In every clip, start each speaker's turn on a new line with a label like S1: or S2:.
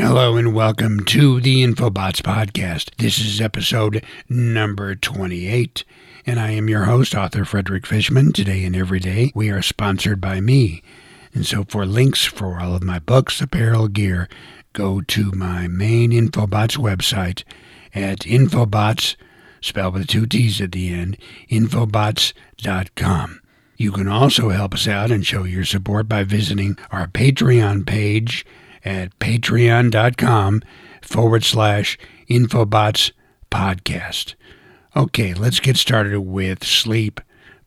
S1: Hello and welcome to the Infobots Podcast. This is episode number 28, and I am your host, author Frederick Fishman. Today and every day, we are sponsored by me. And so, for links for all of my books, apparel, gear, go to my main Infobots website at Infobots, spelled with two T's at the end, Infobots.com. You can also help us out and show your support by visiting our Patreon page at patreon.com forward slash Infobots podcast. Okay, let's get started with sleep,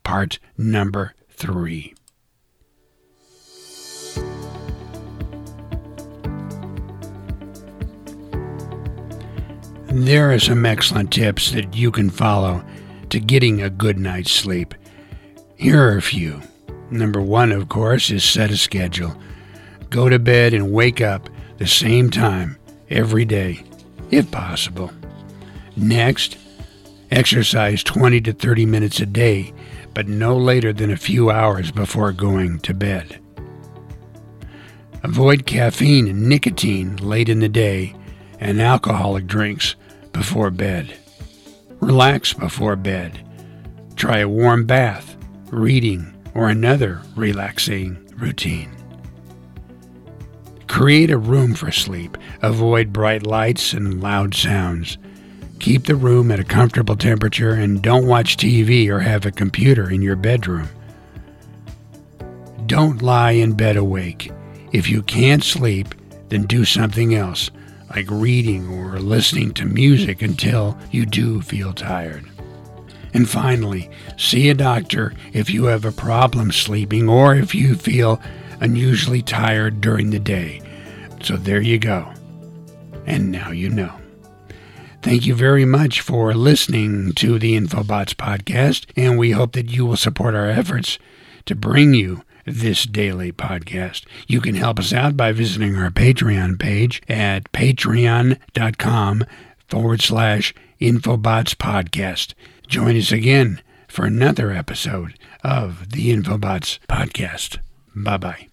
S1: part number three. There are some excellent tips that you can follow to getting a good night's sleep. Here are a few. Number one, of course, is set a schedule. Go to bed and wake up the same time every day, if possible. Next, exercise 20 to 30 minutes a day, but no later than a few hours before going to bed. Avoid caffeine and nicotine late in the day and alcoholic drinks before bed. Relax before bed. Try a warm bath, reading, or another relaxing routine. Create a room for sleep. Avoid bright lights and loud sounds. Keep the room at a comfortable temperature and don't watch TV or have a computer in your bedroom. Don't lie in bed awake. If you can't sleep, then do something else like reading or listening to music until you do feel tired. And finally, see a doctor if you have a problem sleeping or if you feel unusually tired during the day. So there you go. And now you know. Thank you very much for listening to the Infobots podcast, and we hope that you will support our efforts to bring you this daily podcast. You can help us out by visiting our Patreon page at patreon.com forward slash Infobots podcast. Join us again for another episode of the Infobots podcast. Bye bye.